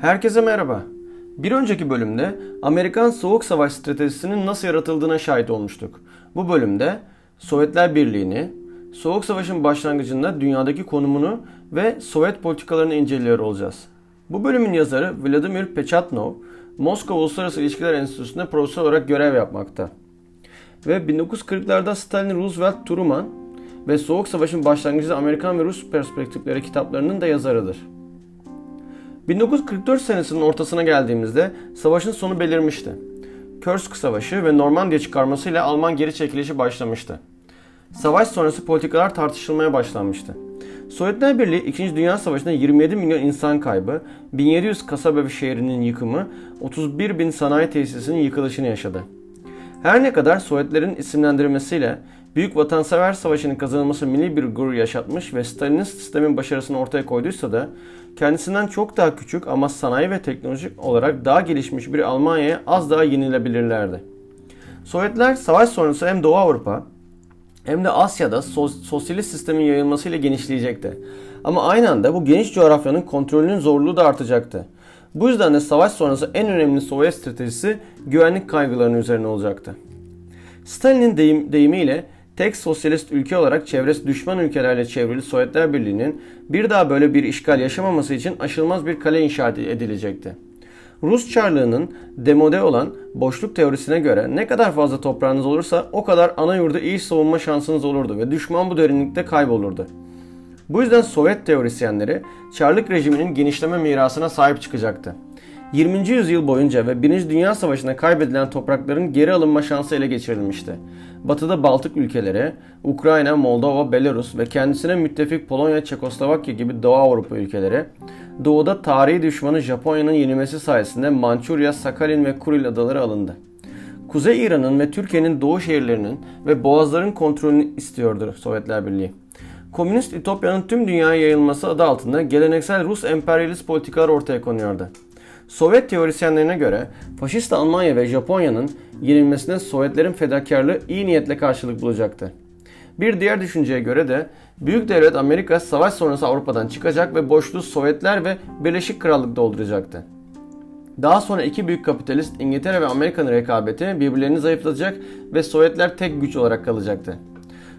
Herkese merhaba. Bir önceki bölümde Amerikan Soğuk Savaş stratejisinin nasıl yaratıldığına şahit olmuştuk. Bu bölümde Sovyetler Birliği'ni, Soğuk Savaş'ın başlangıcında dünyadaki konumunu ve Sovyet politikalarını inceliyor olacağız. Bu bölümün yazarı Vladimir Pechatnov, Moskova Uluslararası İlişkiler Enstitüsü'nde profesör olarak görev yapmakta. Ve 1940'larda Stalin, Roosevelt, Truman ve Soğuk Savaş'ın başlangıcında Amerikan ve Rus perspektifleri kitaplarının da yazarıdır. 1944 senesinin ortasına geldiğimizde savaşın sonu belirmişti. Kursk Savaşı ve Normandiya çıkarmasıyla Alman geri çekilişi başlamıştı. Savaş sonrası politikalar tartışılmaya başlanmıştı. Sovyetler Birliği 2. Dünya Savaşı'nda 27 milyon insan kaybı, 1700 kasaba ve şehrinin yıkımı, 31 bin sanayi tesisinin yıkılışını yaşadı. Her ne kadar Sovyetlerin isimlendirilmesiyle Büyük Vatansever Savaşı'nın kazanılması milli bir gurur yaşatmış ve Stalinist sistemin başarısını ortaya koyduysa da kendisinden çok daha küçük ama sanayi ve teknolojik olarak daha gelişmiş bir Almanya'ya az daha yenilebilirlerdi. Sovyetler savaş sonrası hem Doğu Avrupa hem de Asya'da sosyalist sistemin yayılmasıyla genişleyecekti. Ama aynı anda bu geniş coğrafyanın kontrolünün zorluğu da artacaktı. Bu yüzden de savaş sonrası en önemli Sovyet stratejisi güvenlik kaygılarının üzerine olacaktı. Stalin'in deyim, deyimiyle tek sosyalist ülke olarak çevresi düşman ülkelerle çevrili Sovyetler Birliği'nin bir daha böyle bir işgal yaşamaması için aşılmaz bir kale inşa edilecekti. Rus Çarlığı'nın demode olan boşluk teorisine göre ne kadar fazla toprağınız olursa o kadar ana yurdu iyi savunma şansınız olurdu ve düşman bu derinlikte kaybolurdu. Bu yüzden Sovyet teorisyenleri Çarlık rejiminin genişleme mirasına sahip çıkacaktı. 20. yüzyıl boyunca ve 1. Dünya Savaşı'nda kaybedilen toprakların geri alınma şansı ele geçirilmişti. Batıda Baltık ülkeleri, Ukrayna, Moldova, Belarus ve kendisine müttefik Polonya, Çekoslovakya gibi Doğu Avrupa ülkeleri, doğuda tarihi düşmanı Japonya'nın yenilmesi sayesinde Mançurya, Sakhalin ve Kuril adaları alındı. Kuzey İran'ın ve Türkiye'nin doğu şehirlerinin ve boğazların kontrolünü istiyordu Sovyetler Birliği. Komünist Ütopya'nın tüm dünyaya yayılması adı altında geleneksel Rus emperyalist politikalar ortaya konuyordu. Sovyet teorisyenlerine göre faşist Almanya ve Japonya'nın yenilmesine Sovyetlerin fedakarlığı iyi niyetle karşılık bulacaktı. Bir diğer düşünceye göre de Büyük Devlet Amerika savaş sonrası Avrupa'dan çıkacak ve boşluğu Sovyetler ve Birleşik Krallık dolduracaktı. Daha sonra iki büyük kapitalist İngiltere ve Amerika'nın rekabeti birbirlerini zayıflatacak ve Sovyetler tek güç olarak kalacaktı.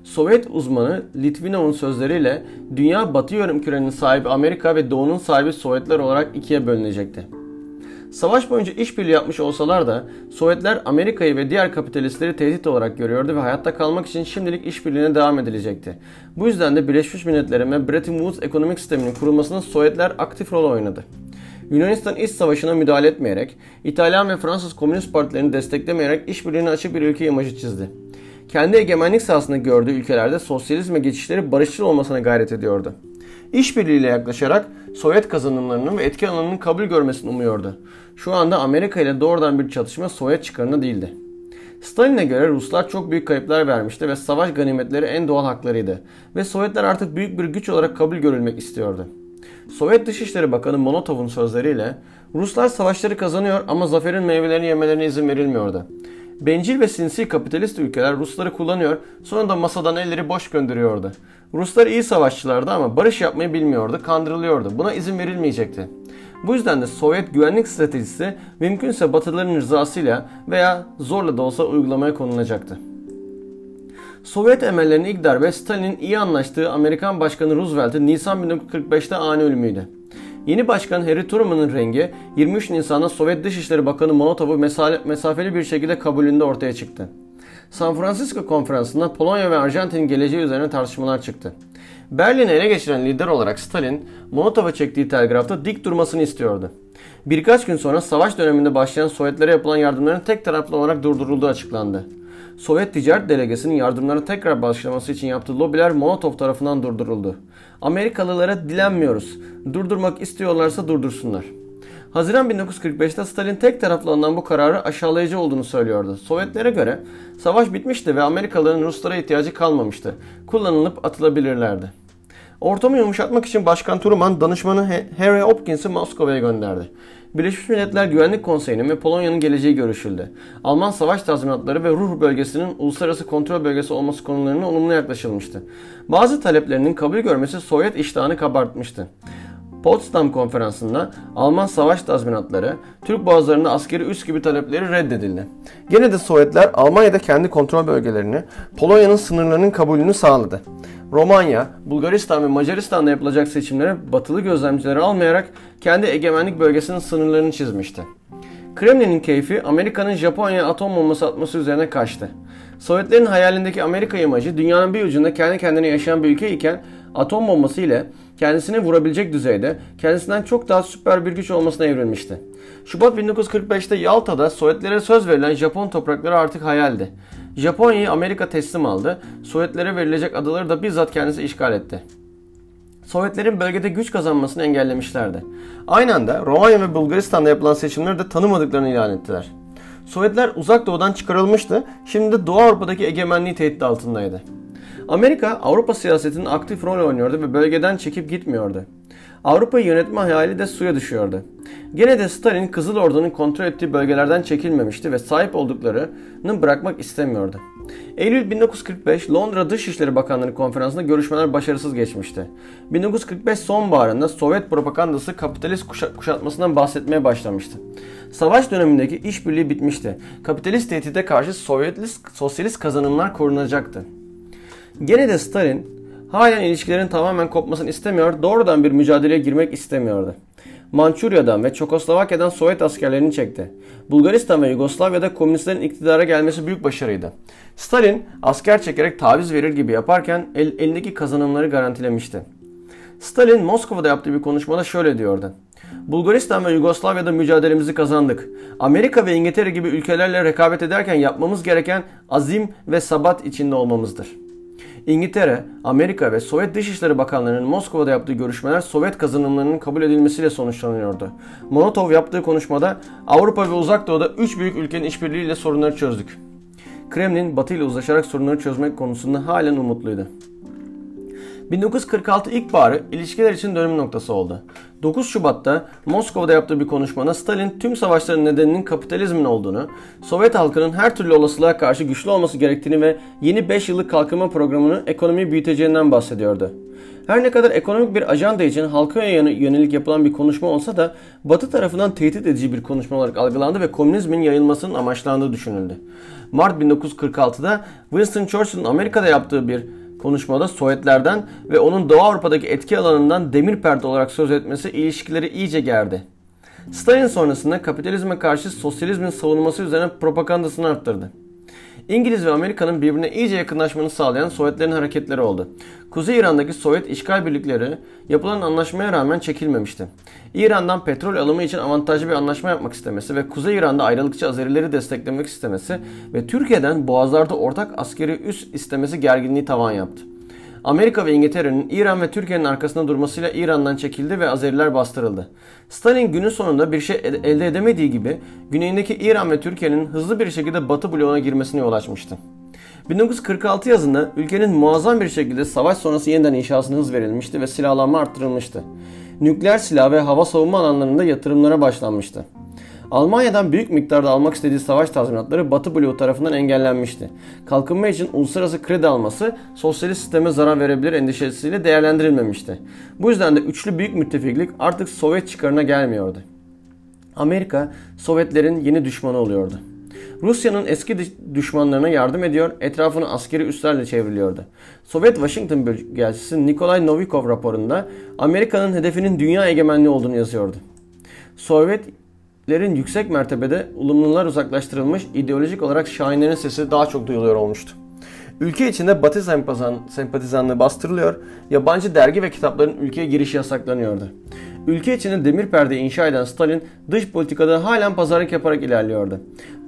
Sovyet uzmanı Litvinov'un sözleriyle dünya batı yarımkürenin sahibi Amerika ve doğunun sahibi Sovyetler olarak ikiye bölünecekti. Savaş boyunca işbirliği yapmış olsalar da Sovyetler Amerika'yı ve diğer kapitalistleri tehdit olarak görüyordu ve hayatta kalmak için şimdilik işbirliğine devam edilecekti. Bu yüzden de Birleşmiş Milletler'in ve Bretton Woods ekonomik sisteminin kurulmasında Sovyetler aktif rol oynadı. Yunanistan İç Savaşı'na müdahale etmeyerek, İtalyan ve Fransız Komünist Partilerini desteklemeyerek işbirliğine açık bir ülke imajı çizdi. Kendi egemenlik sahasında gördüğü ülkelerde sosyalizme geçişleri barışçıl olmasına gayret ediyordu. İşbirliğiyle yaklaşarak Sovyet kazanımlarının ve etki alanının kabul görmesini umuyordu. Şu anda Amerika ile doğrudan bir çatışma Sovyet çıkarına değildi. Stalin'e göre Ruslar çok büyük kayıplar vermişti ve savaş ganimetleri en doğal haklarıydı ve Sovyetler artık büyük bir güç olarak kabul görülmek istiyordu. Sovyet Dışişleri Bakanı Molotov'un sözleriyle Ruslar savaşları kazanıyor ama zaferin meyvelerini yemelerine izin verilmiyordu. Bencil ve sinsi kapitalist ülkeler Rusları kullanıyor, sonra da masadan elleri boş gönderiyordu. Ruslar iyi savaşçılardı ama barış yapmayı bilmiyordu, kandırılıyordu. Buna izin verilmeyecekti. Bu yüzden de Sovyet güvenlik stratejisi mümkünse Batılıların rızasıyla veya zorla da olsa uygulamaya konulacaktı. Sovyet emellerinin ilk darbe Stalin'in iyi anlaştığı Amerikan Başkanı Roosevelt'in Nisan 1945'te ani ölümüydü. Yeni başkan Harry Truman'ın rengi 23 Nisan'da Sovyet Dışişleri Bakanı Molotov'u mesafeli bir şekilde kabulünde ortaya çıktı. San Francisco konferansında Polonya ve Arjantin'in geleceği üzerine tartışmalar çıktı. Berlin'i ele geçiren lider olarak Stalin, Molotov'a çektiği telgrafta dik durmasını istiyordu. Birkaç gün sonra savaş döneminde başlayan Sovyetlere yapılan yardımların tek taraflı olarak durdurulduğu açıklandı. Sovyet ticaret delegesinin yardımlara tekrar başlaması için yaptığı lobiler Molotov tarafından durduruldu. Amerikalılara dilenmiyoruz. Durdurmak istiyorlarsa durdursunlar. Haziran 1945'te Stalin tek taraflı alınan bu kararı aşağılayıcı olduğunu söylüyordu. Sovyetlere göre savaş bitmişti ve Amerikalıların Ruslara ihtiyacı kalmamıştı. Kullanılıp atılabilirlerdi. Ortamı yumuşatmak için Başkan Truman danışmanı Harry Hopkins'i Moskova'ya gönderdi. Birleşmiş Milletler Güvenlik Konseyi'nin ve Polonya'nın geleceği görüşüldü. Alman savaş tazminatları ve Ruhr bölgesinin uluslararası kontrol bölgesi olması konularına olumlu yaklaşılmıştı. Bazı taleplerinin kabul görmesi Sovyet iştahını kabartmıştı. Potsdam Konferansı'nda Alman savaş tazminatları, Türk boğazlarında askeri üs gibi talepleri reddedildi. Gene de Sovyetler Almanya'da kendi kontrol bölgelerini, Polonya'nın sınırlarının kabulünü sağladı. Romanya, Bulgaristan ve Macaristan'da yapılacak seçimlere batılı gözlemcileri almayarak kendi egemenlik bölgesinin sınırlarını çizmişti. Kremlin'in keyfi Amerika'nın Japonya'ya atom bombası atması üzerine kaçtı. Sovyetlerin hayalindeki Amerika imajı dünyanın bir ucunda kendi kendine yaşayan bir ülke iken atom bombası ile kendisini vurabilecek düzeyde kendisinden çok daha süper bir güç olmasına evrilmişti. Şubat 1945'te Yalta'da Sovyetlere söz verilen Japon toprakları artık hayaldi. Japonya'yı Amerika teslim aldı, Sovyetlere verilecek adaları da bizzat kendisi işgal etti. Sovyetlerin bölgede güç kazanmasını engellemişlerdi. Aynı anda Romanya ve Bulgaristan'da yapılan seçimleri de tanımadıklarını ilan ettiler. Sovyetler uzak doğudan çıkarılmıştı, şimdi de Doğu Avrupa'daki egemenliği tehdit altındaydı. Amerika Avrupa siyasetinin aktif rol oynuyordu ve bölgeden çekip gitmiyordu. Avrupa'yı yönetme hayali de suya düşüyordu. Gene de Stalin Kızıl Ordu'nun kontrol ettiği bölgelerden çekilmemişti ve sahip olduklarını bırakmak istemiyordu. Eylül 1945 Londra Dışişleri Bakanları Konferansı'nda görüşmeler başarısız geçmişti. 1945 sonbaharında Sovyet propagandası kapitalist kuşatmasından bahsetmeye başlamıştı. Savaş dönemindeki işbirliği bitmişti. Kapitalist tehdide karşı Sovyetist, sosyalist kazanımlar korunacaktı. Gene de Stalin halen ilişkilerin tamamen kopmasını istemiyor, doğrudan bir mücadeleye girmek istemiyordu. Mançurya'dan ve Çekoslovakya'dan Sovyet askerlerini çekti. Bulgaristan ve Yugoslavya'da komünistlerin iktidara gelmesi büyük başarıydı. Stalin asker çekerek taviz verir gibi yaparken el, elindeki kazanımları garantilemişti. Stalin Moskova'da yaptığı bir konuşmada şöyle diyordu. Bulgaristan ve Yugoslavya'da mücadelemizi kazandık. Amerika ve İngiltere gibi ülkelerle rekabet ederken yapmamız gereken azim ve sabat içinde olmamızdır.'' İngiltere, Amerika ve Sovyet Dışişleri Bakanlarının Moskova'da yaptığı görüşmeler Sovyet kazanımlarının kabul edilmesiyle sonuçlanıyordu. Molotov yaptığı konuşmada Avrupa ve Uzak Doğu'da 3 büyük ülkenin işbirliğiyle sorunları çözdük. Kremlin Batı ile uzlaşarak sorunları çözmek konusunda halen umutluydu. 1946 ilkbaharı ilişkiler için dönüm noktası oldu. 9 Şubat'ta Moskova'da yaptığı bir konuşmada Stalin tüm savaşların nedeninin kapitalizmin olduğunu, Sovyet halkının her türlü olasılığa karşı güçlü olması gerektiğini ve yeni 5 yıllık kalkınma programını ekonomiyi büyüteceğinden bahsediyordu. Her ne kadar ekonomik bir ajanda için halka yönelik yapılan bir konuşma olsa da Batı tarafından tehdit edici bir konuşma olarak algılandı ve komünizmin yayılmasının amaçlandığı düşünüldü. Mart 1946'da Winston Churchill'ın Amerika'da yaptığı bir konuşmada Sovyetlerden ve onun Doğu Avrupa'daki etki alanından demir perde olarak söz etmesi ilişkileri iyice gerdi. Stalin sonrasında kapitalizme karşı sosyalizmin savunması üzerine propagandasını arttırdı. İngiliz ve Amerika'nın birbirine iyice yakınlaşmanı sağlayan Sovyetlerin hareketleri oldu. Kuzey İran'daki Sovyet işgal birlikleri yapılan anlaşmaya rağmen çekilmemişti. İran'dan petrol alımı için avantajlı bir anlaşma yapmak istemesi ve Kuzey İran'da ayrılıkçı Azerileri desteklemek istemesi ve Türkiye'den boğazlarda ortak askeri üs istemesi gerginliği tavan yaptı. Amerika ve İngiltere'nin İran ve Türkiye'nin arkasında durmasıyla İran'dan çekildi ve Azeriler bastırıldı. Stalin günün sonunda bir şey elde edemediği gibi güneyindeki İran ve Türkiye'nin hızlı bir şekilde Batı bloğuna girmesine yol açmıştı. 1946 yazında ülkenin muazzam bir şekilde savaş sonrası yeniden inşasına hız verilmişti ve silahlanma arttırılmıştı. Nükleer silah ve hava savunma alanlarında yatırımlara başlanmıştı. Almanya'dan büyük miktarda almak istediği savaş tazminatları Batı bloğu tarafından engellenmişti. Kalkınma için uluslararası kredi alması sosyalist sisteme zarar verebilir endişesiyle değerlendirilmemişti. Bu yüzden de üçlü büyük müttefiklik artık Sovyet çıkarına gelmiyordu. Amerika Sovyetlerin yeni düşmanı oluyordu. Rusya'nın eski düşmanlarına yardım ediyor, etrafını askeri üslerle çevriliyordu. Sovyet Washington Büyükelçisi Nikolay Novikov raporunda Amerika'nın hedefinin dünya egemenliği olduğunu yazıyordu. Sovyet lerin yüksek mertebede ılımlılar uzaklaştırılmış, ideolojik olarak şahinlerin sesi daha çok duyuluyor olmuştu. Ülke içinde Batı sempatizanlığı bastırılıyor, yabancı dergi ve kitapların ülkeye girişi yasaklanıyordu. Ülke içinde demir perde inşa eden Stalin dış politikada halen pazarlık yaparak ilerliyordu.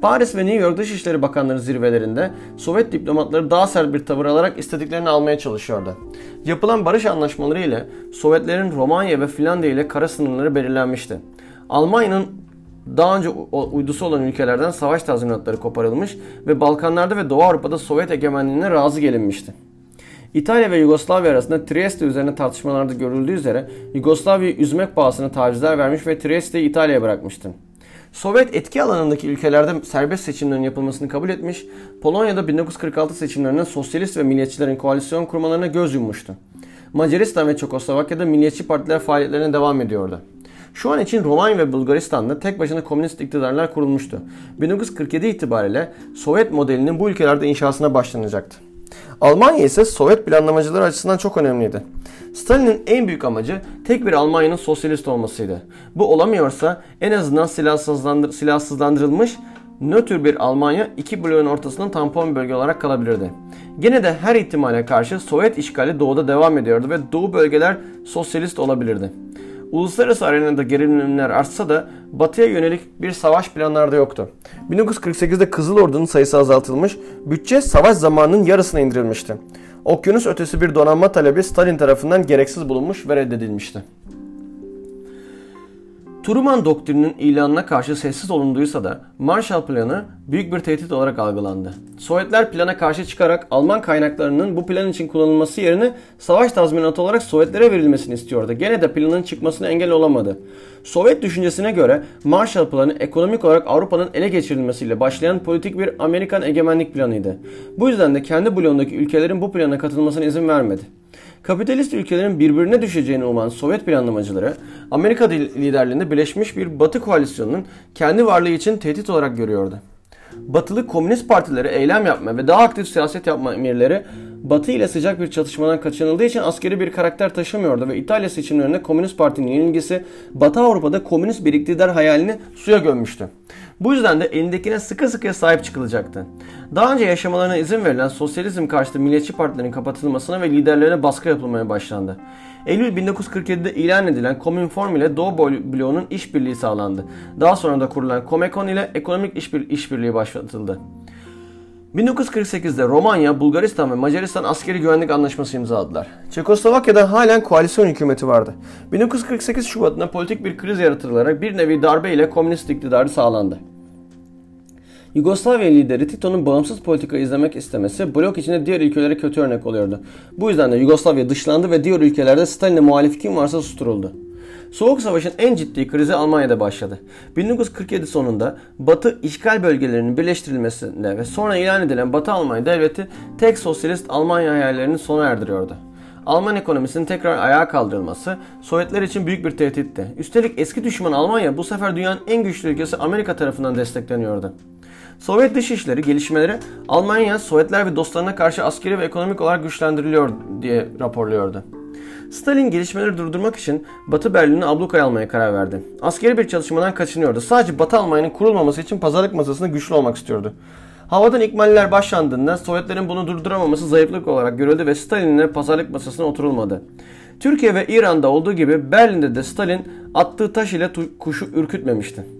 Paris ve New York Dışişleri Bakanları zirvelerinde Sovyet diplomatları daha sert bir tavır alarak istediklerini almaya çalışıyordu. Yapılan barış anlaşmaları ile Sovyetlerin Romanya ve Finlandiya ile kara sınırları belirlenmişti. Almanya'nın daha önce uydusu olan ülkelerden savaş tazminatları koparılmış ve Balkanlarda ve Doğu Avrupa'da Sovyet egemenliğine razı gelinmişti. İtalya ve Yugoslavya arasında Trieste üzerine tartışmalarda görüldüğü üzere Yugoslavya'yı üzmek pahasına tavizler vermiş ve Trieste'yi İtalya'ya bırakmıştı. Sovyet etki alanındaki ülkelerde serbest seçimlerin yapılmasını kabul etmiş, Polonya'da 1946 seçimlerinde sosyalist ve milliyetçilerin koalisyon kurmalarına göz yummuştu. Macaristan ve Çekoslovakya'da milliyetçi partiler faaliyetlerine devam ediyordu. Şu an için Romanya ve Bulgaristan'da tek başına komünist iktidarlar kurulmuştu. 1947 itibariyle Sovyet modelinin bu ülkelerde inşasına başlanacaktı. Almanya ise Sovyet planlamacıları açısından çok önemliydi. Stalin'in en büyük amacı tek bir Almanya'nın sosyalist olmasıydı. Bu olamıyorsa en azından silahsızlandır silahsızlandırılmış nötr bir Almanya iki bloğun ortasından tampon bölge olarak kalabilirdi. Gene de her ihtimale karşı Sovyet işgali doğuda devam ediyordu ve doğu bölgeler sosyalist olabilirdi. Uluslararası arenada gerilimler artsa da batıya yönelik bir savaş planları da yoktu. 1948'de Kızıl Ordu'nun sayısı azaltılmış, bütçe savaş zamanının yarısına indirilmişti. Okyanus ötesi bir donanma talebi Stalin tarafından gereksiz bulunmuş ve reddedilmişti. Truman doktrininin ilanına karşı sessiz olunduysa da Marshall Planı büyük bir tehdit olarak algılandı. Sovyetler plana karşı çıkarak Alman kaynaklarının bu plan için kullanılması yerine savaş tazminatı olarak Sovyetlere verilmesini istiyordu. Gene de planın çıkmasına engel olamadı. Sovyet düşüncesine göre Marshall Planı ekonomik olarak Avrupa'nın ele geçirilmesiyle başlayan politik bir Amerikan egemenlik planıydı. Bu yüzden de kendi bloğundaki ülkelerin bu plana katılmasına izin vermedi. Kapitalist ülkelerin birbirine düşeceğini uman Sovyet planlamacıları Amerika liderliğinde birleşmiş bir Batı koalisyonunun kendi varlığı için tehdit olarak görüyordu. Batılı komünist partileri eylem yapma ve daha aktif siyaset yapma emirleri Batı ile sıcak bir çatışmadan kaçınıldığı için askeri bir karakter taşımıyordu ve İtalya seçimlerinde Komünist Parti'nin yenilgisi Batı Avrupa'da komünist bir iktidar hayalini suya gömmüştü. Bu yüzden de elindekine sıkı sıkıya sahip çıkılacaktı. Daha önce yaşamalarına izin verilen sosyalizm karşıtı milliyetçi partilerin kapatılmasına ve liderlerine baskı yapılmaya başlandı. Eylül 1947'de ilan edilen Komünform ile Doğu bloğunun işbirliği sağlandı. Daha sonra da kurulan Comecon ile ekonomik işbir işbirliği başlatıldı. 1948'de Romanya, Bulgaristan ve Macaristan askeri güvenlik anlaşması imzaladılar. Çekoslovakya'da halen koalisyon hükümeti vardı. 1948 Şubat'ında politik bir kriz yaratılarak bir nevi darbe ile komünist iktidarı sağlandı. Yugoslavya lideri Tito'nun bağımsız politika izlemek istemesi blok içinde diğer ülkelere kötü örnek oluyordu. Bu yüzden de Yugoslavya dışlandı ve diğer ülkelerde Stalin'e muhalif kim varsa susturuldu. Soğuk Savaş'ın en ciddi krizi Almanya'da başladı. 1947 sonunda Batı işgal bölgelerinin birleştirilmesinde ve sonra ilan edilen Batı Almanya devleti tek sosyalist Almanya hayallerini sona erdiriyordu. Alman ekonomisinin tekrar ayağa kaldırılması Sovyetler için büyük bir tehditti. Üstelik eski düşman Almanya bu sefer dünyanın en güçlü ülkesi Amerika tarafından destekleniyordu. Sovyet dışişleri gelişmeleri Almanya, Sovyetler ve dostlarına karşı askeri ve ekonomik olarak güçlendiriliyor diye raporluyordu. Stalin gelişmeleri durdurmak için Batı Berlin'i ablukaya almaya karar verdi. Askeri bir çalışmadan kaçınıyordu. Sadece Batı Almanya'nın kurulmaması için pazarlık masasında güçlü olmak istiyordu. Havadan ikmaller başlandığında Sovyetlerin bunu durduramaması zayıflık olarak görüldü ve Stalin'le pazarlık masasına oturulmadı. Türkiye ve İran'da olduğu gibi Berlin'de de Stalin attığı taş ile kuşu ürkütmemişti.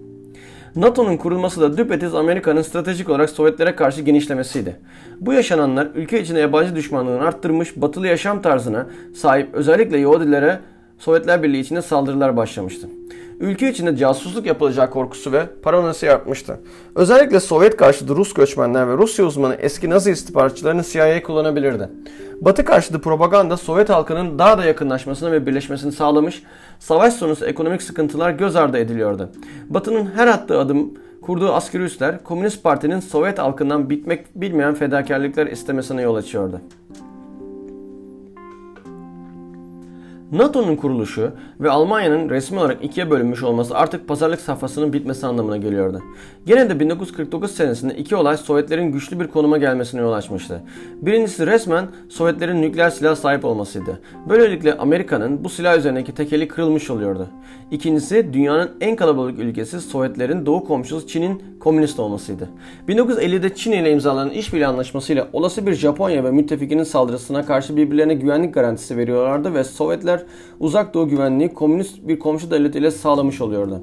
NATO'nun kurulması da düpedüz Amerika'nın stratejik olarak Sovyetlere karşı genişlemesiydi. Bu yaşananlar ülke içinde yabancı düşmanlığını arttırmış batılı yaşam tarzına sahip özellikle Yahudilere Sovyetler Birliği içinde saldırılar başlamıştı ülke içinde casusluk yapılacağı korkusu ve paranoyası yapmıştı. Özellikle Sovyet karşıtı Rus göçmenler ve Rusya uzmanı eski Nazi istihbaratçılarını CIA kullanabilirdi. Batı karşıtı propaganda Sovyet halkının daha da yakınlaşmasını ve birleşmesini sağlamış, savaş sonrası ekonomik sıkıntılar göz ardı ediliyordu. Batı'nın her attığı adım kurduğu askeri üsler Komünist Parti'nin Sovyet halkından bitmek bilmeyen fedakarlıklar istemesine yol açıyordu. NATO'nun kuruluşu ve Almanya'nın resmi olarak ikiye bölünmüş olması artık pazarlık safhasının bitmesi anlamına geliyordu. Gene de 1949 senesinde iki olay Sovyetlerin güçlü bir konuma gelmesine yol açmıştı. Birincisi resmen Sovyetlerin nükleer silah sahip olmasıydı. Böylelikle Amerika'nın bu silah üzerindeki tekeli kırılmış oluyordu. İkincisi dünyanın en kalabalık ülkesi Sovyetlerin doğu komşusu Çin'in komünist olmasıydı. 1950'de Çin ile imzalanan işbirliği anlaşmasıyla olası bir Japonya ve müttefikinin saldırısına karşı birbirlerine güvenlik garantisi veriyorlardı ve Sovyetler uzak doğu güvenliği komünist bir komşu devlet ile sağlamış oluyordu.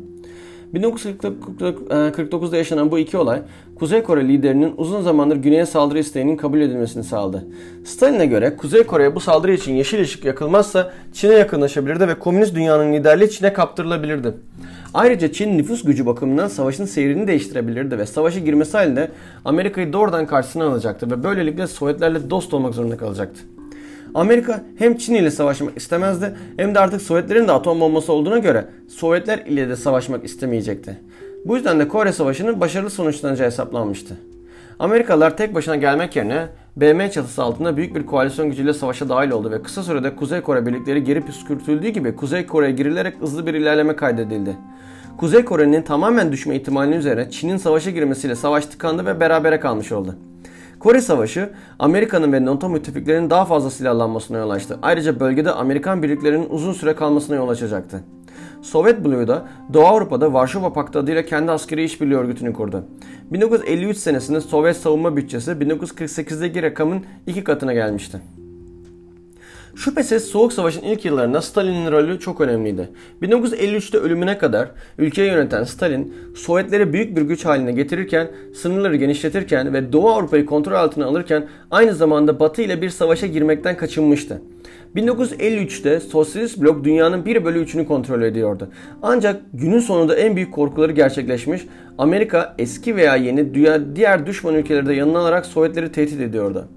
1949'da e, yaşanan bu iki olay Kuzey Kore liderinin uzun zamandır güneye saldırı isteğinin kabul edilmesini sağladı. Stalin'e göre Kuzey Kore'ye bu saldırı için yeşil ışık yakılmazsa Çin'e yakınlaşabilirdi ve komünist dünyanın liderliği Çin'e kaptırılabilirdi. Ayrıca Çin nüfus gücü bakımından savaşın seyrini değiştirebilirdi ve savaşa girmesi halinde Amerika'yı doğrudan karşısına alacaktı ve böylelikle Sovyetlerle dost olmak zorunda kalacaktı. Amerika hem Çin ile savaşmak istemezdi hem de artık Sovyetlerin de atom bombası olduğuna göre Sovyetler ile de savaşmak istemeyecekti. Bu yüzden de Kore Savaşı'nın başarılı sonuçlanacağı hesaplanmıştı. Amerikalılar tek başına gelmek yerine BM çatısı altında büyük bir koalisyon gücüyle savaşa dahil oldu ve kısa sürede Kuzey Kore birlikleri geri püskürtüldüğü gibi Kuzey Kore'ye girilerek hızlı bir ilerleme kaydedildi. Kuzey Kore'nin tamamen düşme ihtimalinin üzerine Çin'in savaşa girmesiyle savaş tıkandı ve berabere kalmış oldu. Kore Savaşı Amerika'nın ve NATO müttefiklerinin daha fazla silahlanmasına yol açtı. Ayrıca bölgede Amerikan birliklerinin uzun süre kalmasına yol açacaktı. Sovyet bloğu da Doğu Avrupa'da Varşova Paktı adıyla kendi askeri işbirliği örgütünü kurdu. 1953 senesinde Sovyet savunma bütçesi 1948'deki rakamın iki katına gelmişti. Şüphesiz Soğuk Savaş'ın ilk yıllarında Stalin'in rolü çok önemliydi. 1953'te ölümüne kadar ülkeyi yöneten Stalin, Sovyetleri büyük bir güç haline getirirken, sınırları genişletirken ve Doğu Avrupa'yı kontrol altına alırken aynı zamanda Batı ile bir savaşa girmekten kaçınmıştı. 1953'te Sosyalist Blok dünyanın 1 bölü 3'ünü kontrol ediyordu. Ancak günün sonunda en büyük korkuları gerçekleşmiş, Amerika eski veya yeni diğer düşman ülkeleri de yanına alarak Sovyetleri tehdit ediyordu.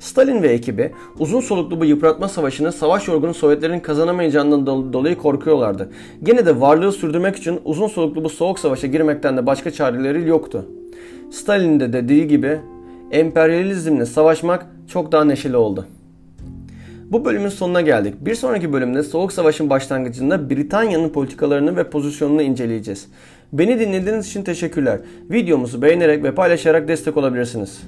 Stalin ve ekibi uzun soluklu bu yıpratma savaşını savaş yorgunu Sovyetlerin kazanamayacağından dolayı korkuyorlardı. Gene de varlığı sürdürmek için uzun soluklu bu soğuk savaşa girmekten de başka çareleri yoktu. Stalin'in de dediği gibi emperyalizmle savaşmak çok daha neşeli oldu. Bu bölümün sonuna geldik. Bir sonraki bölümde Soğuk Savaş'ın başlangıcında Britanya'nın politikalarını ve pozisyonunu inceleyeceğiz. Beni dinlediğiniz için teşekkürler. Videomuzu beğenerek ve paylaşarak destek olabilirsiniz.